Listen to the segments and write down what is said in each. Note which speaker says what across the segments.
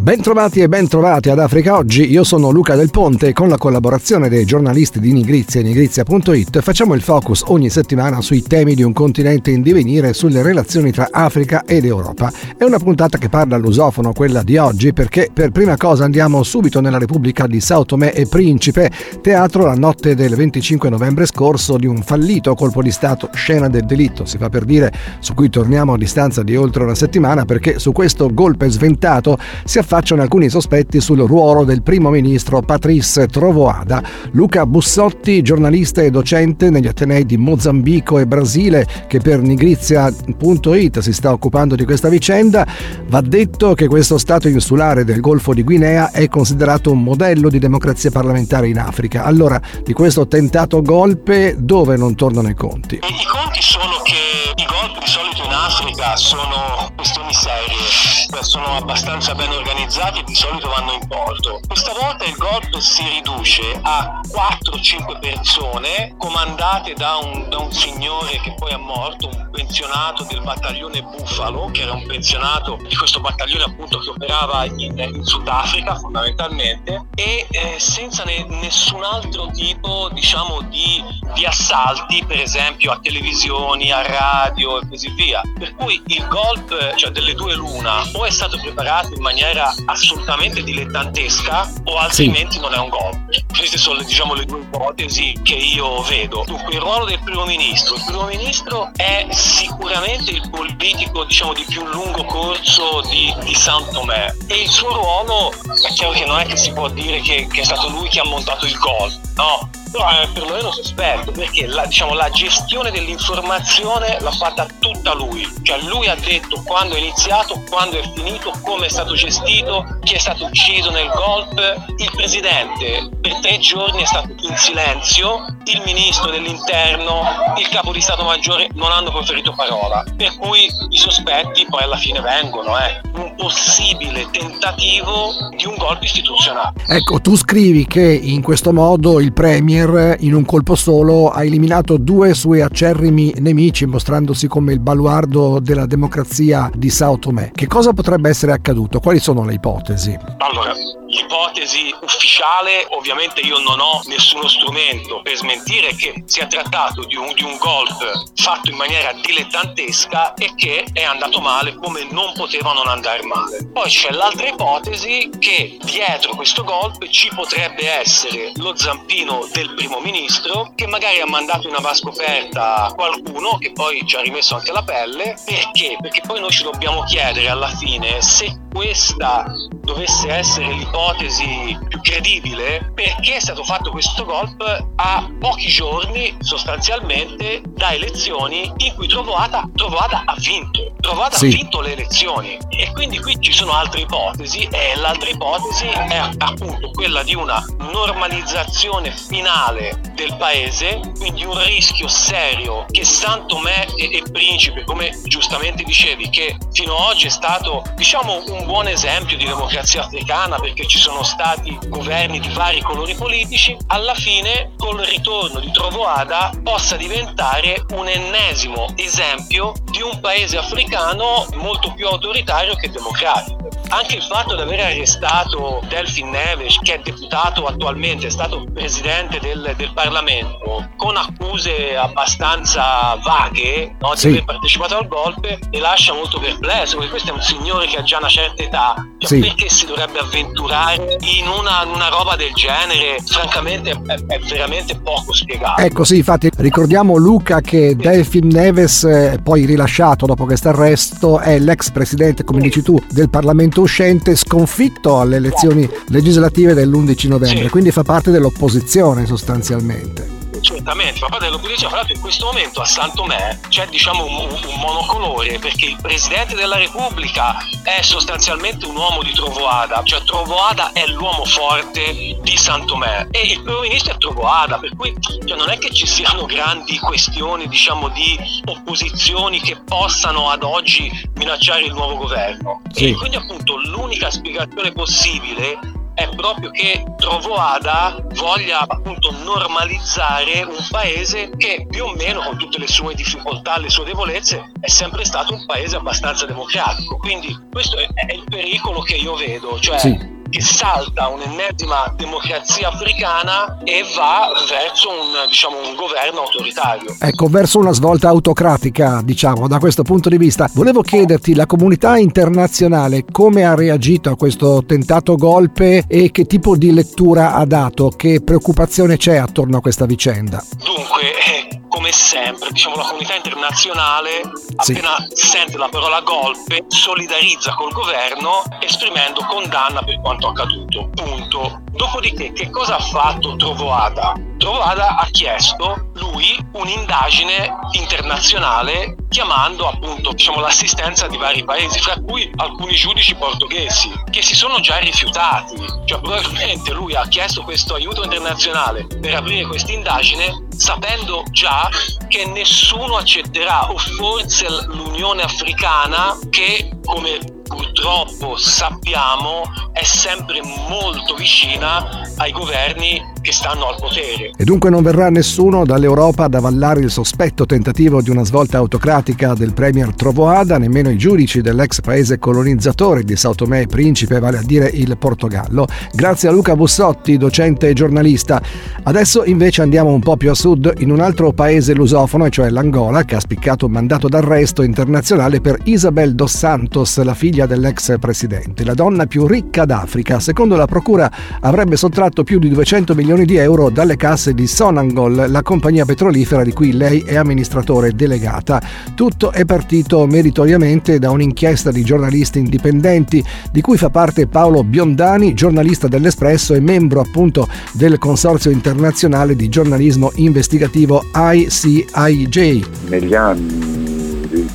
Speaker 1: Bentrovati e bentrovati ad Africa Oggi, io sono Luca Del Ponte e con la collaborazione dei giornalisti di Nigrizia e Nigrizia.it facciamo il focus ogni settimana sui temi di un continente in divenire e sulle relazioni tra Africa ed Europa. È una puntata che parla all'usofono, quella di oggi, perché per prima cosa andiamo subito nella Repubblica di Sao Tomé e Principe, teatro la notte del 25 novembre scorso di un fallito colpo di Stato, scena del delitto, si fa per dire, su cui torniamo a distanza di oltre una settimana perché su questo golpe sventato si affacciano alcuni sospetti sul ruolo del primo ministro Patrice Trovoada. Luca Bussotti, giornalista e docente negli Atenei di Mozambico e Brasile, che per nigrizia.it si sta occupando di questa vicenda, va detto che questo stato insulare del Golfo di Guinea è considerato un modello di democrazia parlamentare in Africa. Allora, di questo tentato golpe dove non tornano i conti?
Speaker 2: I conti sono che i golpe di solito in Africa sono questioni serie sono abbastanza ben organizzati e di solito vanno in porto. Questa volta il golpe si riduce a 4-5 persone comandate da un, da un signore che poi è morto, un pensionato del battaglione Buffalo, che era un pensionato di questo battaglione appunto che operava in, in Sudafrica fondamentalmente, e eh, senza ne, nessun altro tipo diciamo di, di assalti, per esempio a televisioni, a radio e così via. Per cui il golpe, cioè delle due l'una, o è stato preparato in maniera assolutamente dilettantesca o altrimenti sì. non è un golpe. Queste sono diciamo, le due ipotesi che io vedo. Dunque il ruolo del primo ministro. Il primo ministro è sicuramente il politico diciamo, di più lungo corso di, di San Tomé e il suo ruolo è chiaro che non è che si può dire che, che è stato lui che ha montato il golpe, no, però è perlomeno sospetto perché la, diciamo, la gestione dell'informazione l'ha fatta tutta lui, cioè lui ha detto quando è iniziato, quando è finito, come è stato gestito, chi è stato ucciso nel golpe, il presidente per tre giorni è stato in silenzio, il ministro dell'interno, il capo di Stato Maggiore non hanno proferito parola, per cui i sospetti poi alla fine vengono, eh. un possibile tentativo di un golpe istituzionale.
Speaker 1: Ecco, tu scrivi che in questo modo il Premier in un colpo solo ha eliminato due suoi acerrimi nemici mostrandosi come il baluardo della democrazia di Sao Tomé. Che cosa potrebbe essere accaduto? Quali sono le ipotesi?
Speaker 2: Allora, l'ipotesi ufficiale, ovviamente io non ho nessuno strumento per smentire che si è trattato di un, di un golpe fatto in maniera dilettantesca e che è andato male come non poteva non andare male. Poi c'è l'altra ipotesi che dietro questo golpe ci potrebbe essere lo zampino del primo ministro che magari ha mandato una vascoperta qualcuno che poi ci ha rimesso anche la pelle. Perché? Perché poi noi ci dobbiamo chiedere alla fine se questa dovesse essere l'ipotesi più credibile, perché è stato fatto questo golpe a pochi giorni sostanzialmente da elezioni in cui Trovoada, Trovoada ha vinto. Trovoada sì. ha vinto le elezioni e quindi qui ci sono altre ipotesi e l'altra ipotesi è appunto quella di una normalizzazione finale del paese, quindi un rischio serio che Santo Me e, e Principe, come giustamente dicevi, che fino ad oggi è stato diciamo un buon esempio di democrazia africana perché ci sono stati governi di vari colori politici, alla fine col ritorno di Trovoada possa diventare un ennesimo esempio di un paese africano molto più autoritario che democratico. Anche il fatto di aver arrestato Delfin Neves, che è deputato attualmente, è stato presidente del, del Parlamento, con accuse abbastanza vaghe no, di sì. aver partecipato al golpe, e lascia molto perplesso, perché questo è un signore che ha già una certa età. Cioè, sì. Perché si dovrebbe avventurare in una, una roba del genere? Francamente è, è, veramente poco spiegato.
Speaker 1: Ecco sì, infatti ricordiamo Luca che Delfin Neves, eh, poi rilasciato dopo questo arresto, è l'ex presidente, come dici tu, del Parlamento partito uscente sconfitto alle elezioni legislative dell'11 novembre, quindi fa parte dell'opposizione sostanzialmente
Speaker 2: certamente fa parte dell'opposizione. Fra l'altro, in questo momento a Santomè c'è diciamo un, un, monocolore perché il presidente della Repubblica è sostanzialmente un uomo di Trovoada, cioè Trovoada è l'uomo forte di Santomè e il primo ministro è Trovoada, per cui cioè, non è che ci siano grandi questioni diciamo di opposizioni che possano ad oggi minacciare il nuovo governo. Sì. E quindi appunto l'unica spiegazione possibile è proprio che Trovoada voglia appunto normalizzare un paese che più o meno con tutte le sue difficoltà, le sue debolezze, è sempre stato un paese abbastanza democratico. Quindi questo è, è il pericolo che io vedo, cioè sì che salta un'ennesima democrazia africana e va verso un, diciamo, un, governo autoritario.
Speaker 1: Ecco, verso una svolta autocratica, diciamo, da questo punto di vista. Volevo chiederti, la comunità internazionale come ha reagito a questo tentato golpe e che tipo di lettura ha dato? Che preoccupazione c'è attorno a questa vicenda?
Speaker 2: Dunque, eh, come sempre, diciamo, la comunità internazionale sì. appena sente la parola golpe solidarizza col governo esprimendo condanna per quanto accaduto. Punto. Dopodiché, che cosa ha fatto Trovoada? Trovoada ha chiesto lui un'indagine internazionale chiamando appunto diciamo, l'assistenza di vari paesi, fra cui alcuni giudici portoghesi, che si sono già rifiutati. Cioè probabilmente lui ha chiesto questo aiuto internazionale per aprire questa indagine sapendo già che nessuno accetterà o forse l'Unione Africana che come purtroppo sappiamo è sempre molto vicina ai governi che stanno al potere.
Speaker 1: E dunque non verrà nessuno dall'Europa ad avallare il sospetto tentativo di una svolta autocratica del premier Trovoada, nemmeno i giudici dell'ex paese colonizzatore di Sao Tomé e Principe, vale a dire il Portogallo. Grazie a Luca Bussotti, docente e giornalista. Adesso invece andiamo un po' più a sud in un altro paese lusofono, e cioè l'Angola, che ha spiccato un mandato d'arresto internazionale per Isabel dos Santos, la figlia dell'ex presidente. La donna più ricca d'Africa, secondo la procura, avrebbe sottratto più di 200 milioni di euro dalle casse di Sonangol, la compagnia petrolifera di cui lei è amministratore delegata. Tutto è partito meritoriamente da un'inchiesta di giornalisti indipendenti di cui fa parte Paolo Biondani, giornalista dell'Espresso e membro appunto del consorzio internazionale di giornalismo investigativo ICIJ.
Speaker 3: Negli anni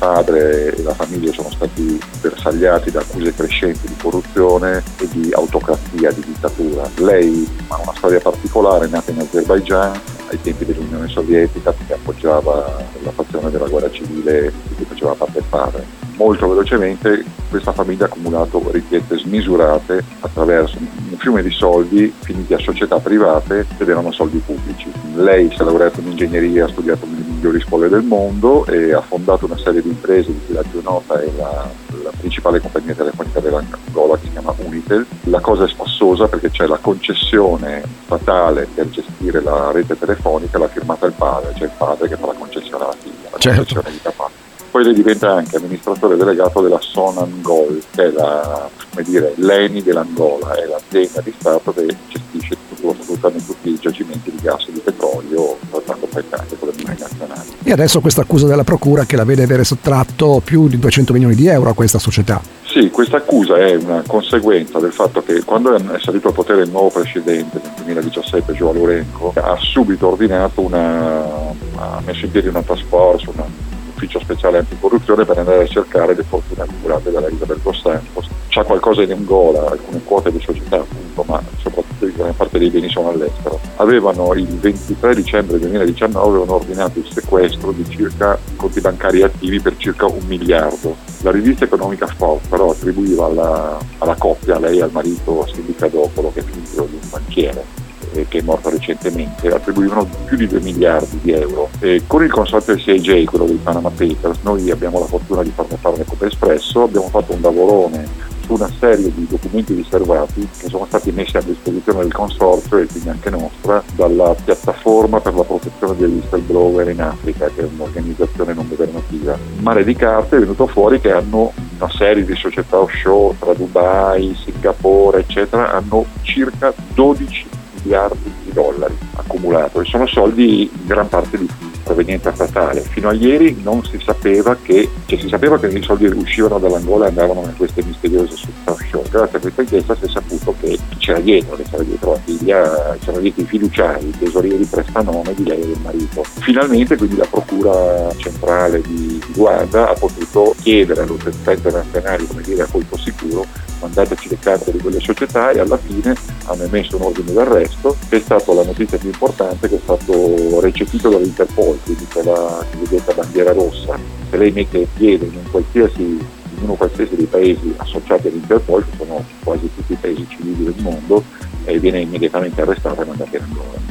Speaker 3: padre e la famiglia sono stati bersagliati da accuse crescenti di corruzione e di autocrazia, di dittatura. Lei ha una storia particolare, nata in Azerbaigian ai tempi dell'Unione Sovietica, che appoggiava la fazione della guerra civile di cui faceva parte il padre molto velocemente questa famiglia ha accumulato ricchezze smisurate attraverso un fiume di soldi finiti a società private ed erano soldi pubblici. Lei si è laureata in ingegneria, ha studiato migliori scuole del mondo e ha fondato una serie di imprese di cui la più nota è la, la principale compagnia telefonica dell'Angola che si chiama Unitel. La cosa è spassosa perché c'è la concessione statale per gestire la rete telefonica, l'ha firmata il padre, cioè il padre che fa la concessione alla figlia, la certo. concessione di capacità. Poi lei diventa anche amministratore delegato della Sonangol, che è la, dire, l'ENI dell'Angola, è l'azienda di Stato che gestisce tutto, assolutamente tutti i giacimenti di gas e di petrolio, trattando poi anche con le multinazionali.
Speaker 1: E adesso questa accusa della Procura che la vede avere sottratto più di 200 milioni di euro a questa società.
Speaker 3: Sì, questa accusa è una conseguenza del fatto che quando è salito al potere il nuovo presidente nel 2017, Joao Lourenco, ha subito ordinato una, ha messo in piedi una task force, una ufficio speciale anticorruzione per andare a cercare le fortune accumulate dalla Isabel dos Santos. C'è qualcosa in Angola, alcune quote di società appunto, ma soprattutto gran parte dei beni sono all'estero. Avevano il 23 dicembre 2019 avevano ordinato il sequestro di circa conti bancari attivi per circa un miliardo. La rivista economica Sport però attribuiva alla, alla coppia, lei al marito Silvia Dopolo, che è figlio di un banchiere, eh, che è morto recentemente, attribuivano più di 2 miliardi di euro. E con il consorzio CIJ, quello dei Panama Papers, noi abbiamo la fortuna di farne parte come Espresso, abbiamo fatto un lavorone una serie di documenti riservati che sono stati messi a disposizione del consorzio e quindi anche nostra dalla piattaforma per la protezione degli whistleblower in Africa, che è un'organizzazione non governativa. Mare di carte è venuto fuori che hanno una serie di società offshore tra Dubai, Singapore, eccetera, hanno circa 12 miliardi di dollari accumulato e sono soldi in gran parte di provenienza statale. Fino a ieri non si sapeva che, cioè si sapeva che i soldi uscivano dall'Angola e andavano in queste misteriose offshore. Grazie a questa inchiesta si è saputo che c'era dietro, che c'era dietro la figlia, c'erano dietro i fiduciari, i tesorieri prestanome di lei e del marito. Finalmente quindi la Procura Centrale di Luanda ha potuto chiedere alle autorità internazionali, come dire, a colpo sicuro, mandateci le carte di quelle società e alla fine hanno emesso un ordine d'arresto che è stata la notizia più importante che è stato recepito dall'Interpol, quindi quella cosiddetta bandiera rossa. Se lei mette piede in un qualsiasi uno qualsiasi dei paesi associati all'Interpol, che sono quasi tutti i paesi civili del mondo, e viene immediatamente arrestato e mandato in Angola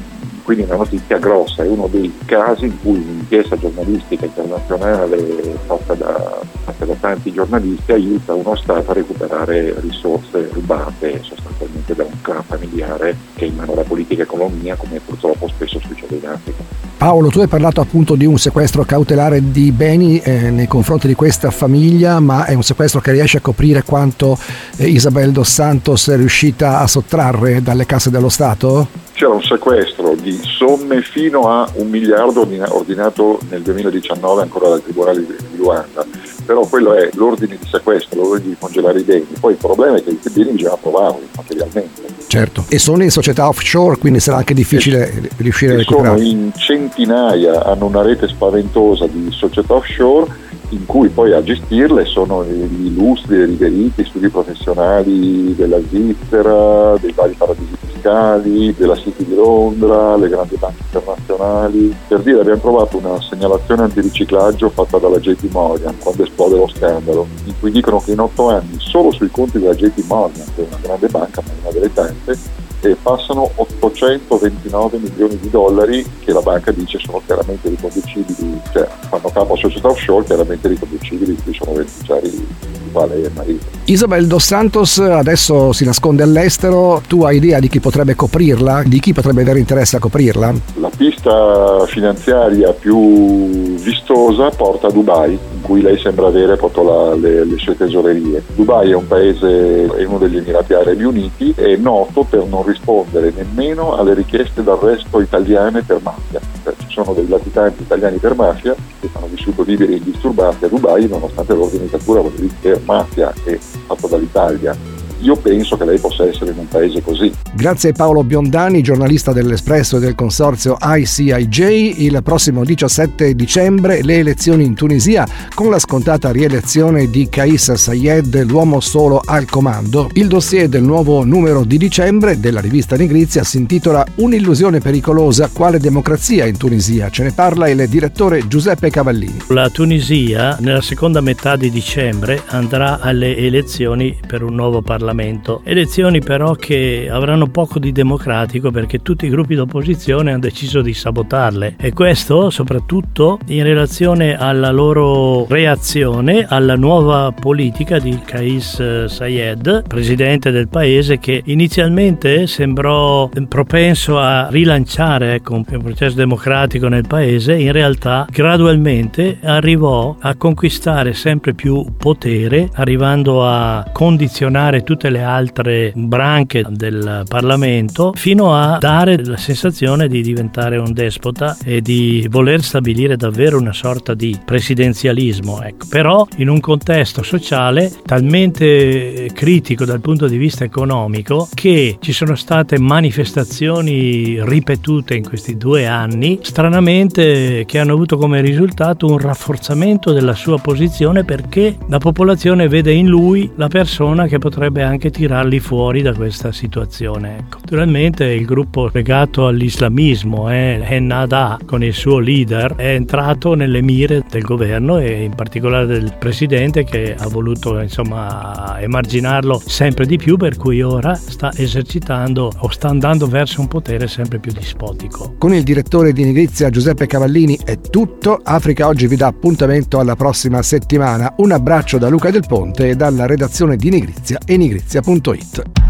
Speaker 3: quindi una notizia grossa, è uno dei casi in cui un'inchiesta giornalistica internazionale fatta da, fatta da, tanti giornalisti aiuta uno Stato a recuperare risorse rubate sostanzialmente da un clan familiare che è in mano alla politica economia come purtroppo spesso succede in Africa.
Speaker 1: Paolo, tu hai parlato appunto di un sequestro cautelare di beni eh, nei confronti di questa famiglia, ma è un sequestro che riesce a coprire quanto eh, Isabel dos Santos è riuscita a sottrarre dalle casse dello Stato?
Speaker 3: C'era un sequestro di somme fino a un miliardo ordinato nel 2019 ancora dal Tribunale di Luanda però quello è l'ordine di sequestro, l'ordine di congelare i beni. Poi il problema è che i beni bisogna provarli materialmente.
Speaker 1: Certo, e sono in società offshore, quindi sarà anche difficile e, riuscire a recuperare.
Speaker 3: Sono in centinaia, hanno una rete spaventosa di società offshore in cui poi a gestirle sono gli illustri, riveriti, studi professionali della Svizzera, dei vari paradisi fiscali, della City di Londra, le grandi banche internazionali. Per dire abbiamo trovato una segnalazione antiriciclaggio fatta dalla JP Morgan quando esplode lo scandalo, in cui dicono che in otto anni solo sui conti della JP Morgan, che è una grande banca ma una delle tante, e passano 829 milioni di dollari che la banca dice sono chiaramente riconducibili, cioè fanno capo a società offshore chiaramente riconducibili, qui sono beneficiari Vale e marito.
Speaker 1: Isabel Dos Santos adesso si nasconde all'estero, tu hai idea di chi potrebbe coprirla? Di chi potrebbe avere interesse a coprirla?
Speaker 3: La pista finanziaria più vistosa porta a Dubai, in cui lei sembra avere proprio la, le, le, sue tesorerie. Dubai è un paese, è uno degli Emirati Arabi Uniti, è noto per non rispondere nemmeno alle richieste d'arresto italiane per mafia. Cioè, ci sono dei latitanti italiani per mafia che hanno vissuto liberi indisturbati a Dubai nonostante l'ordine di per mafia è fatto dall'Italia io penso che lei possa essere in un paese così.
Speaker 1: Grazie Paolo Biondani, giornalista dell'Espresso e del consorzio ICIJ. Il prossimo 17 dicembre le elezioni in Tunisia con la scontata rielezione di Kais Sayed, l'uomo solo al comando. Il dossier del nuovo numero di dicembre della rivista Nigrizia si intitola Un'illusione pericolosa, quale democrazia in Tunisia? Ce ne parla il direttore Giuseppe Cavallini.
Speaker 4: La Tunisia nella seconda metà di dicembre andrà alle elezioni per un nuovo Parlamento. Elezioni però che avranno poco di democratico perché tutti i gruppi d'opposizione hanno deciso di sabotarle. E questo soprattutto in relazione alla loro reazione alla nuova politica di Kais Sayed, presidente del paese che inizialmente sembrò propenso a rilanciare ecco, un processo democratico nel paese, in realtà gradualmente arrivò a conquistare sempre più potere, arrivando a condizionare tutte le altre branche del Parlamento fino a dare la sensazione di diventare un despota e di voler stabilire davvero una sorta di presidenzialismo. Ecco. Però in un contesto sociale talmente critico dal punto di vista economico che ci sono state manifestazioni ripetute in questi due anni, stranamente che hanno avuto come risultato un rafforzamento della sua posizione perché la popolazione vede in lui la persona che potrebbe anche tirarli fuori da questa situazione. Ecco. Naturalmente il gruppo legato all'islamismo, eh, Ennada, con il suo leader, è entrato nelle mire del governo e in particolare del presidente che ha voluto insomma emarginarlo sempre di più per cui ora sta esercitando o sta andando verso un potere sempre più dispotico.
Speaker 1: Con il direttore di Nigrizia Giuseppe Cavallini è tutto. Africa oggi vi dà appuntamento alla prossima settimana. Un abbraccio da Luca Del Ponte e dalla redazione di Nigrizia e Nigrizia notizia.it.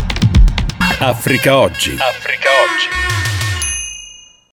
Speaker 5: Africa Oggi. Africa Oggi.